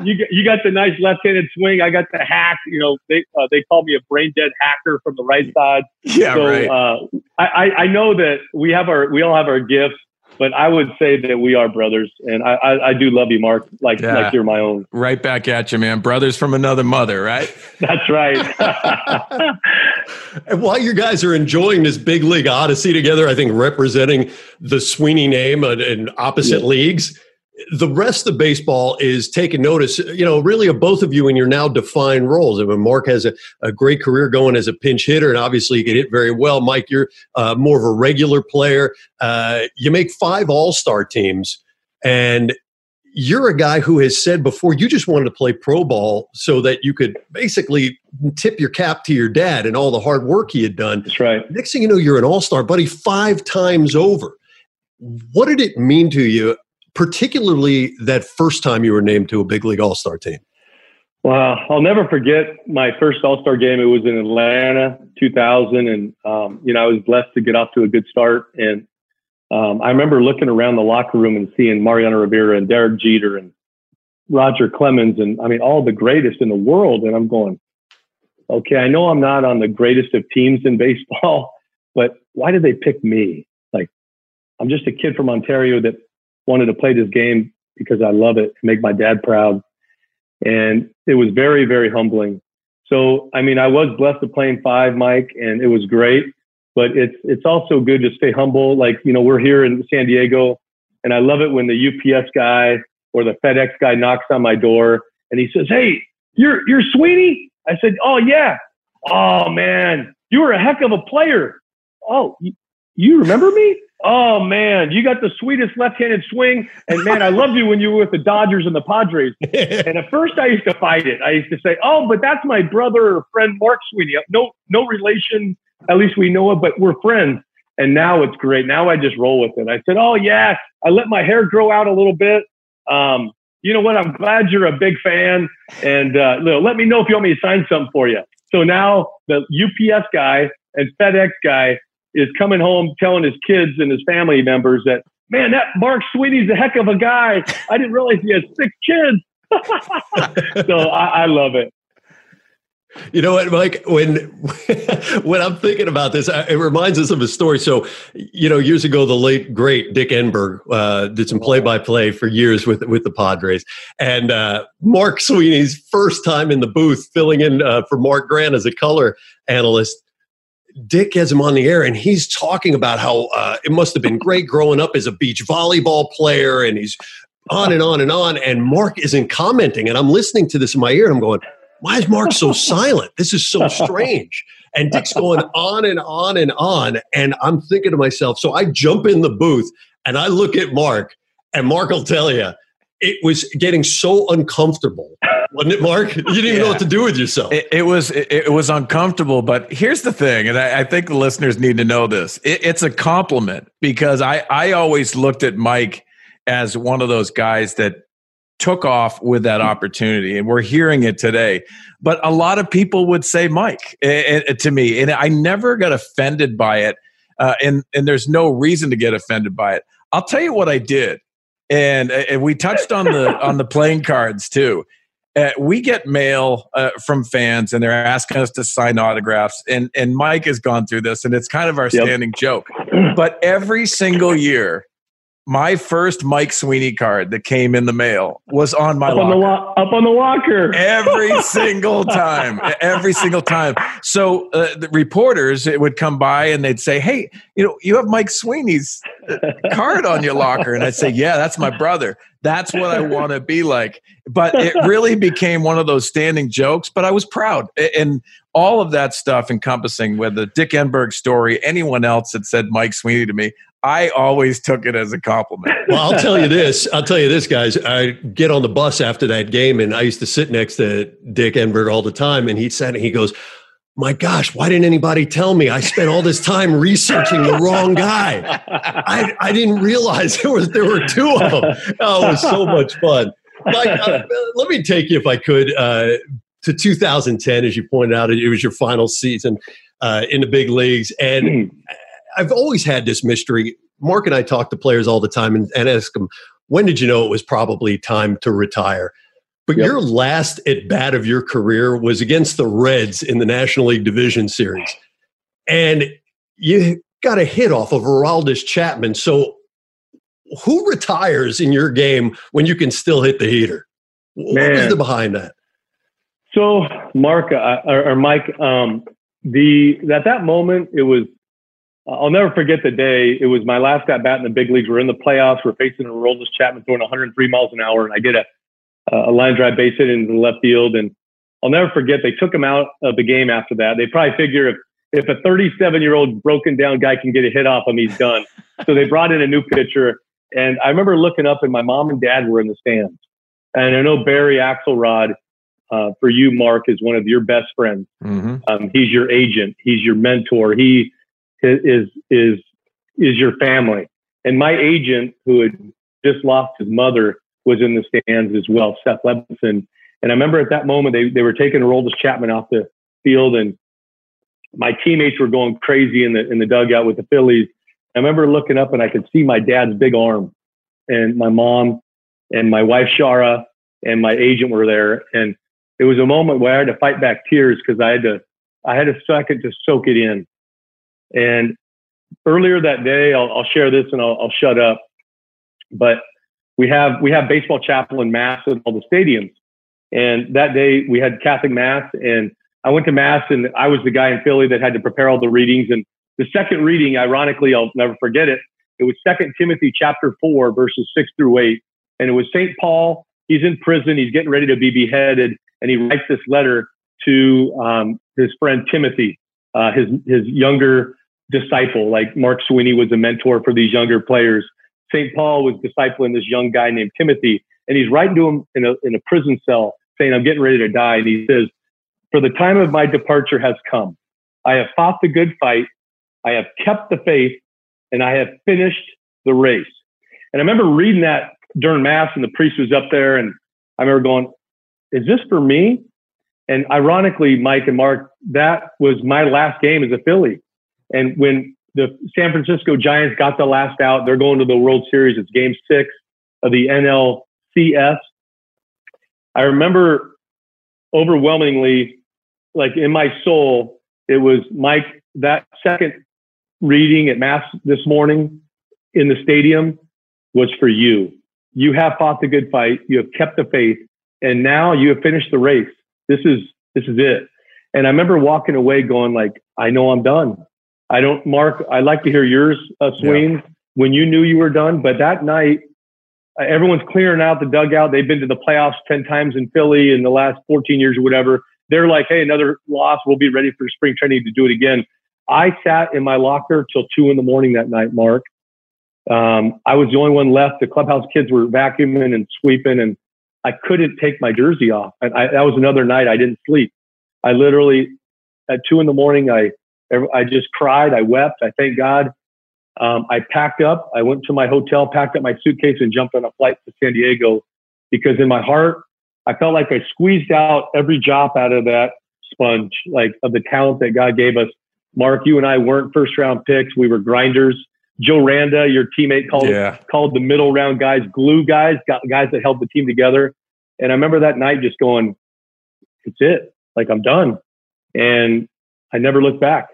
you you got the nice left-handed swing. I got the hack. You know, they uh, they call me a brain dead hacker from the right side. Yeah, so, right. Uh, I I know that we have our we all have our gifts, but I would say that we are brothers, and I I, I do love you, Mark, like yeah. like you're my own. Right back at you, man. Brothers from another mother, right? That's right. and while you guys are enjoying this big league odyssey together, I think representing the Sweeney name in opposite yeah. leagues the rest of baseball is taking notice, you know, really of both of you in your now defined roles. I mean, Mark has a, a great career going as a pinch hitter, and obviously you can hit very well. Mike, you're uh, more of a regular player. Uh, you make five All Star teams, and you're a guy who has said before you just wanted to play pro ball so that you could basically tip your cap to your dad and all the hard work he had done. That's right. Next thing you know, you're an all star, buddy, five times over. What did it mean to you particularly that first time you were named to a big league All Star team? Wow, I'll never forget my first All Star game. It was in Atlanta, 2000, and um, you know I was blessed to get off to a good start. And um, I remember looking around the locker room and seeing Mariano Rivera and Derek Jeter and Roger Clemens, and I mean all the greatest in the world. And I'm going, okay, I know I'm not on the greatest of teams in baseball, but why did they pick me? Like, I'm just a kid from Ontario that wanted to play this game because I love it, make my dad proud. And it was very, very humbling. So, I mean, I was blessed to play in five, Mike, and it was great. But it's it's also good to stay humble. Like you know, we're here in San Diego, and I love it when the UPS guy or the FedEx guy knocks on my door and he says, "Hey, you're you're Sweeney." I said, "Oh yeah." Oh man, you were a heck of a player. Oh, you, you remember me? Oh man, you got the sweetest left-handed swing, and man, I loved you when you were with the Dodgers and the Padres. and at first, I used to fight it. I used to say, "Oh, but that's my brother or friend Mark Sweeney. No, no relation. At least we know it, but we're friends." And now it's great. Now I just roll with it. I said, "Oh yeah, I let my hair grow out a little bit. Um, you know what? I'm glad you're a big fan, and uh, let me know if you want me to sign something for you." So now the UPS guy and FedEx guy is coming home telling his kids and his family members that, man, that Mark Sweeney's a heck of a guy. I didn't realize he has six kids. so I, I love it. You know what, Mike? When when I'm thinking about this, it reminds us of a story. So, you know, years ago, the late great Dick Enberg uh, did some play-by-play for years with with the Padres, and uh, Mark Sweeney's first time in the booth, filling in uh, for Mark Grant as a color analyst. Dick has him on the air, and he's talking about how uh, it must have been great growing up as a beach volleyball player, and he's on and on and on. And Mark isn't commenting, and I'm listening to this in my ear, and I'm going, "Why is Mark so silent? This is so strange." And Dick's going on and on and on, and I'm thinking to myself. So I jump in the booth and I look at Mark, and Mark will tell you it was getting so uncomfortable wasn't it, Mark? You didn't even yeah. know what to do with yourself. It, it was it, it, was uncomfortable, but here's the thing, and I, I think the listeners need to know this. It, it's a compliment because I I always looked at Mike as one of those guys that took off with that opportunity, and we're hearing it today. But a lot of people would say Mike eh, eh, eh, to me, and I never got offended by it, uh, and and there's no reason to get offended by it. I'll tell you what I did and, and we touched on the on the playing cards too uh, we get mail uh, from fans and they're asking us to sign autographs and and mike has gone through this and it's kind of our yep. standing joke but every single year my first Mike Sweeney card that came in the mail was on my up locker. On the up on the locker. Every single time. Every single time. So uh, the reporters it would come by and they'd say, Hey, you know, you have Mike Sweeney's uh, card on your locker. And I'd say, Yeah, that's my brother. That's what I want to be like. But it really became one of those standing jokes, but I was proud. And all of that stuff encompassing with the Dick Enberg story, anyone else that said Mike Sweeney to me, I always took it as a compliment. Well, I'll tell you this. I'll tell you this, guys. I get on the bus after that game, and I used to sit next to Dick Enberg all the time, and he said, he goes, my gosh, why didn't anybody tell me? I spent all this time researching the wrong guy. I, I didn't realize there was there were two of them. Oh, it was so much fun. Mike, uh, let me take you, if I could, uh, to 2010. As you pointed out, it was your final season uh, in the big leagues, and hmm. I've always had this mystery. Mark and I talk to players all the time and, and ask them, when did you know it was probably time to retire? But yep. your last at bat of your career was against the Reds in the National League Division Series. And you got a hit off of Aroldis Chapman. So who retires in your game when you can still hit the heater? Man. What the behind that? So, Mark uh, or, or, Mike, um, the at that moment it was I'll never forget the day. It was my last at bat in the big leagues. We're in the playoffs. We're facing Aroldis Chapman throwing 103 miles an hour, and I get a, a line drive base hit into the left field. And I'll never forget they took him out of the game after that. They probably figure if if a 37 year old broken down guy can get a hit off him, he's done. so they brought in a new pitcher. And I remember looking up, and my mom and dad were in the stands. And I know Barry Axelrod, uh, for you, Mark, is one of your best friends. Mm-hmm. Um, he's your agent. He's your mentor. He is is is your family. And my agent, who had just lost his mother, was in the stands as well, Seth Levinson. And I remember at that moment they they were taking Aroldis Chapman off the field, and my teammates were going crazy in the in the dugout with the Phillies. I remember looking up and I could see my dad's big arm, and my mom and my wife Shara and my agent were there, and it was a moment where I had to fight back tears because I had to I had a second to soak it in. And earlier that day, I'll, I'll share this and I'll, I'll, shut up. But we have we have baseball chapel and mass at all the stadiums, And that day we had Catholic Mass, and I went to Mass, and I was the guy in Philly that had to prepare all the readings. And the second reading, ironically, I'll never forget it. It was Second Timothy chapter four, verses six through eight, and it was Saint Paul. He's in prison. He's getting ready to be beheaded, and he writes this letter to um, his friend Timothy, uh, his his younger disciple. Like Mark Sweeney was a mentor for these younger players. Saint Paul was discipling this young guy named Timothy, and he's writing to him in a in a prison cell, saying, "I'm getting ready to die," and he says, "For the time of my departure has come. I have fought the good fight. I have kept the faith, and I have finished the race." And I remember reading that during mass, and the priest was up there, and I remember going, "Is this for me?" And ironically, Mike and Mark, that was my last game as a Philly. And when the San Francisco Giants got the last out, they're going to the World Series. It's game six of the NLCS. I remember overwhelmingly, like in my soul, it was Mike, that second reading at Mass this morning in the stadium was for you. You have fought the good fight. You have kept the faith. And now you have finished the race. This is, this is it. And I remember walking away going like, I know I'm done. I don't, Mark, I like to hear yours, uh, Swain, yeah. when you knew you were done. But that night, uh, everyone's clearing out the dugout. They've been to the playoffs 10 times in Philly in the last 14 years or whatever. They're like, hey, another loss. We'll be ready for spring training to do it again. I sat in my locker till two in the morning that night, Mark. Um, I was the only one left. The clubhouse kids were vacuuming and sweeping, and I couldn't take my jersey off. And I, that was another night I didn't sleep. I literally, at two in the morning, I, I just cried. I wept. I thank God. Um, I packed up. I went to my hotel, packed up my suitcase, and jumped on a flight to San Diego because in my heart, I felt like I squeezed out every drop out of that sponge, like of the talent that God gave us. Mark, you and I weren't first round picks. We were grinders. Joe Randa, your teammate, called yeah. called the middle round guys glue guys, guys that held the team together. And I remember that night just going, "It's it. Like I'm done." And I never looked back.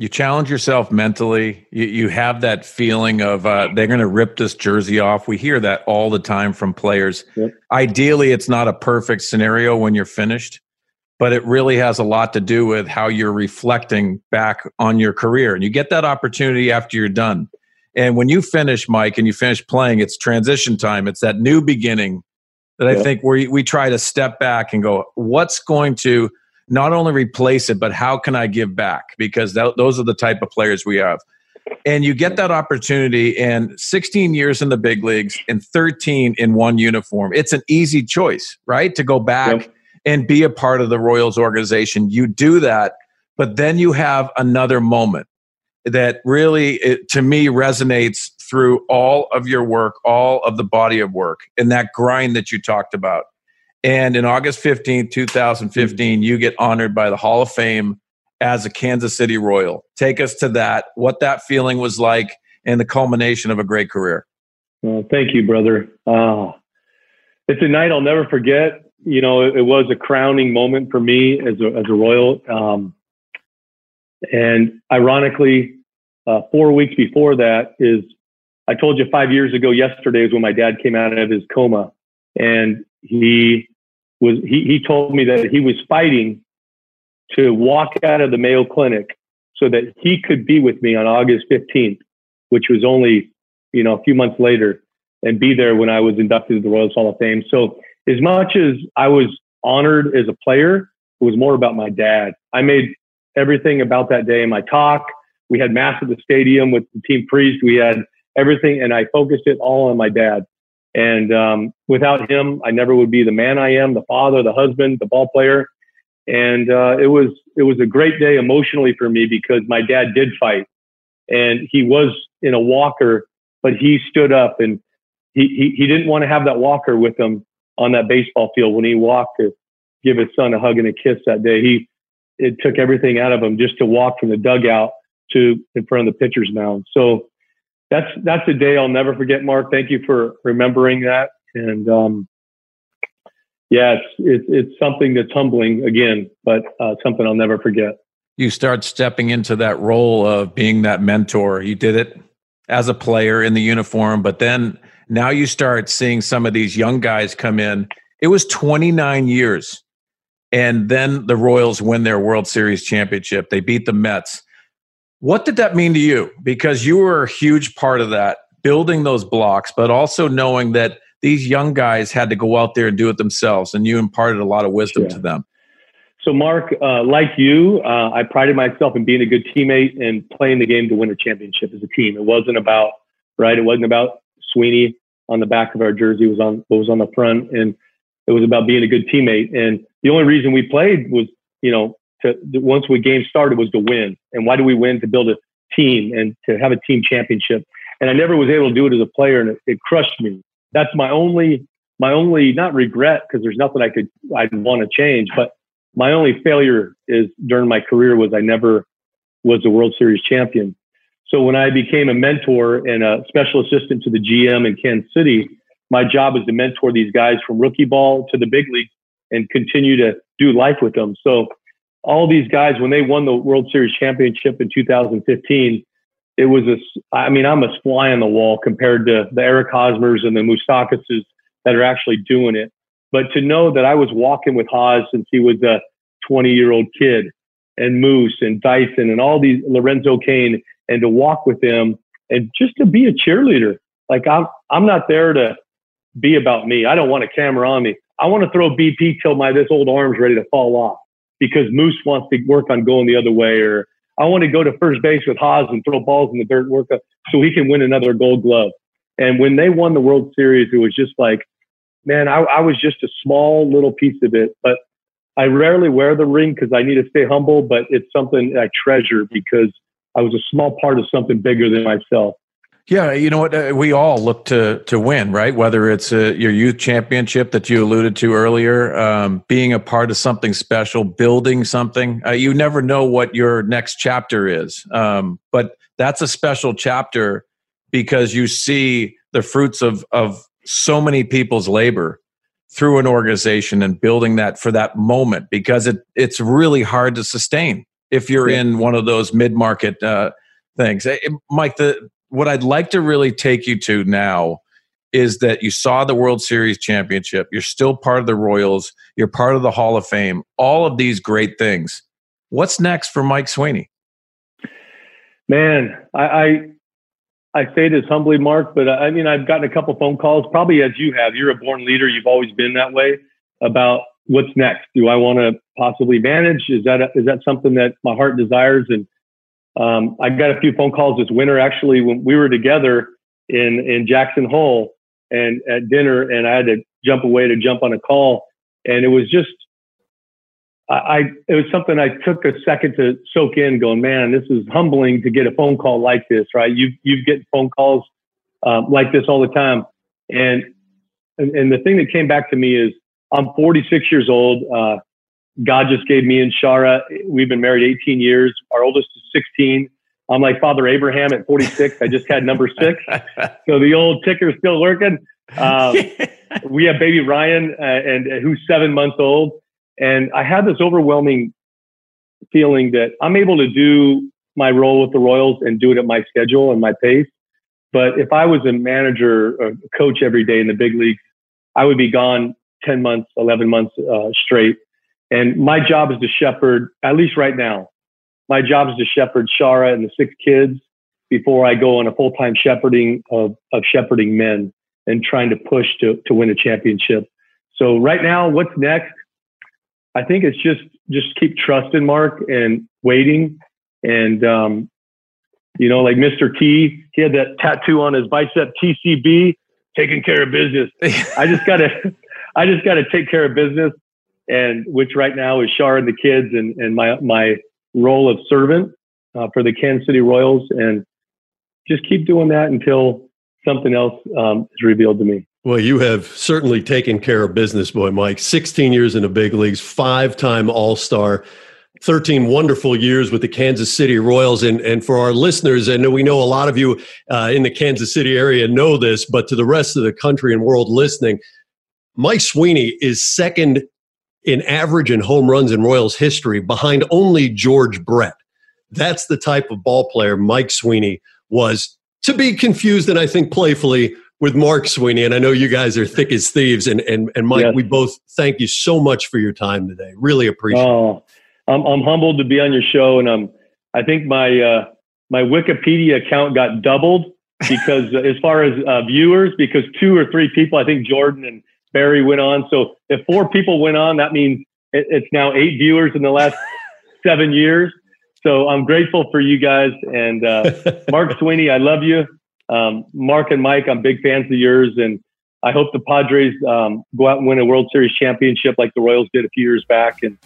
You challenge yourself mentally. You, you have that feeling of uh, they're going to rip this jersey off. We hear that all the time from players. Yep. Ideally, it's not a perfect scenario when you're finished, but it really has a lot to do with how you're reflecting back on your career. And you get that opportunity after you're done. And when you finish, Mike, and you finish playing, it's transition time. It's that new beginning that I think we we try to step back and go, what's going to not only replace it, but how can I give back? Because that, those are the type of players we have. And you get that opportunity, and 16 years in the big leagues and 13 in one uniform. It's an easy choice, right? To go back yep. and be a part of the Royals organization. You do that, but then you have another moment that really, it, to me, resonates through all of your work, all of the body of work, and that grind that you talked about. And in August 15, 2015, you get honored by the Hall of Fame as a Kansas City Royal. Take us to that, what that feeling was like, and the culmination of a great career. Well, thank you, brother. Uh, it's a night I'll never forget. You know, it, it was a crowning moment for me as a, as a Royal. Um, and ironically, uh, four weeks before that is, I told you five years ago yesterday is when my dad came out of his coma. And he was he, he told me that he was fighting to walk out of the Mayo Clinic so that he could be with me on August 15th, which was only you know a few months later, and be there when I was inducted to the Royals Hall of Fame. So as much as I was honored as a player, it was more about my dad. I made everything about that day in my talk. We had mass at the stadium with the team priest. We had everything, and I focused it all on my dad. And um, without him, I never would be the man I am, the father, the husband, the ball player. And uh, it was it was a great day emotionally for me because my dad did fight, and he was in a walker, but he stood up and he he, he didn't want to have that walker with him on that baseball field when he walked to give his son a hug and a kiss that day. He it took everything out of him just to walk from the dugout to in front of the pitcher's mound. So that's that's a day I'll never forget, Mark. Thank you for remembering that. And um, yeah, it's, it's, it's something that's humbling again, but uh, something I'll never forget. You start stepping into that role of being that mentor. You did it as a player in the uniform, but then now you start seeing some of these young guys come in It was 29 years. And then the Royals win their World Series championship. They beat the Mets. What did that mean to you? Because you were a huge part of that, building those blocks, but also knowing that these young guys had to go out there and do it themselves, and you imparted a lot of wisdom yeah. to them. So, Mark, uh, like you, uh, I prided myself in being a good teammate and playing the game to win a championship as a team. It wasn't about right. It wasn't about Sweeney on the back of our jersey. Was on what was on the front, and it was about being a good teammate. And the only reason we played was, you know, to once we game started was to win. And why do we win? To build a team and to have a team championship. And I never was able to do it as a player, and it, it crushed me. That's my only my only not regret because there's nothing I could I'd want to change, but my only failure is during my career was I never was a World Series champion. So when I became a mentor and a special assistant to the GM in Kansas City, my job is to mentor these guys from rookie ball to the big league and continue to do life with them. So all these guys, when they won the World Series championship in 2015, it was a, I mean, I'm a fly on the wall compared to the Eric Hosmers and the Moustakas that are actually doing it. But to know that I was walking with Hos since he was a 20 year old kid and Moose and Dyson and all these Lorenzo Cain and to walk with them and just to be a cheerleader. Like I'm, I'm not there to be about me. I don't want a camera on me. I want to throw BP till my this old arm's ready to fall off because Moose wants to work on going the other way, or I want to go to first base with Hos and throw balls in the dirt, work up so he can win another Gold Glove. And when they won the World Series, it was just like man, I, I was just a small little piece of it. But I rarely wear the ring because I need to stay humble, but it's something I treasure because I was a small part of something bigger than myself. Yeah, you know what? Uh, we all look to to win, right? Whether it's uh, your youth championship that you alluded to earlier, um, being a part of something special, building something. Uh, you never know what your next chapter is, um, but that's a special chapter because you see the fruits of of so many people's labor through an organization and building that for that moment because it it's really hard to sustain if you're in one of those mid market uh, things. Mike, the what I'd like to really take you to now is that you saw the World Series championship. You're still part of the Royals. You're part of the Hall of Fame. All of these great things. What's next for Mike Sweeney? Man, I, I I say this humbly, Mark, but I mean, I've gotten a couple phone calls, probably as you have. You're a born leader. You've always been that way about what's next. Do I want to possibly manage? Is that, a, is that something that my heart desires? And um, I got a few phone calls this winter, actually, when we were together in, in Jackson Hole and at dinner, and I had to jump away to jump on a call. And it was just I, it was something I took a second to soak in, going, man, this is humbling to get a phone call like this, right? You you get phone calls um, like this all the time, and, and, and the thing that came back to me is I'm 46 years old. Uh, God just gave me and Shara. We've been married 18 years. Our oldest is 16. I'm like Father Abraham at 46. I just had number six, so the old ticker's still working. Um, we have baby Ryan, uh, and uh, who's seven months old and I had this overwhelming feeling that I'm able to do my role with the Royals and do it at my schedule and my pace. But if I was a manager or a coach every day in the big leagues, I would be gone 10 months, 11 months uh, straight. And my job is to shepherd, at least right now, my job is to shepherd Shara and the six kids before I go on a full time shepherding of, of shepherding men and trying to push to, to win a championship. So right now, what's next? I think it's just just keep trusting Mark and waiting. And um, you know, like Mr. T, he had that tattoo on his bicep, TCB, taking care of business. I just gotta, I just gotta take care of business, and which right now is Shar and the kids, and and my my role of servant uh, for the Kansas City Royals, and just keep doing that until something else um, is revealed to me. Well, you have certainly taken care of business, boy, Mike. 16 years in the big leagues, five time All Star, 13 wonderful years with the Kansas City Royals. And, and for our listeners, and we know a lot of you uh, in the Kansas City area know this, but to the rest of the country and world listening, Mike Sweeney is second in average and home runs in Royals history behind only George Brett. That's the type of ball player Mike Sweeney was to be confused and I think playfully with Mark Sweeney, and I know you guys are thick as thieves. And and and Mike, Yes. we both thank you so much for your time today. Really appreciate. it. Oh, I'm I'm humbled to be on your show, and um, I think my uh, my Wikipedia account got doubled because as far as uh, viewers, because two or three people, I think Jordan and Barry went on. So if four people went on, that means it, it's now eight viewers in the last seven years. So I'm grateful for you guys and uh, Mark Sweeney. I love you, um, Mark and Mike. I'm big fans of yours, and I hope the Padres um, go out and win a World Series championship like the Royals did a few years back. And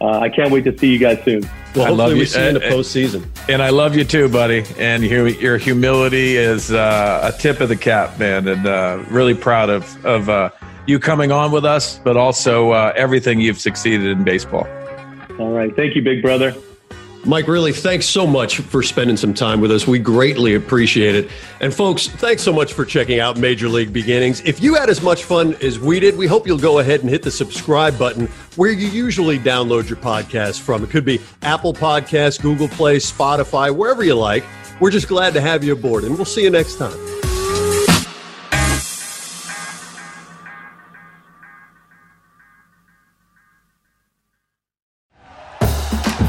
uh, I can't wait to see you guys soon. well, I hopefully love we you. see you in the Uh, uh, postseason. And I love you too, buddy. And your, your humility is uh, a tip of the cap, man. And uh, really proud of, of uh, you coming on with us, but also uh, everything you've succeeded in baseball. All right. Thank you, big brother. Mike, really, thanks so much for spending some time with us. We greatly appreciate it. And folks, thanks so much for checking out Major League Beginnings. If you had as much fun as we did, we hope you'll go ahead and hit the subscribe button where you usually download your podcast from. It could be Apple Podcasts, Google Play, Spotify, wherever you like. We're just glad to have you aboard, and we'll see you next time.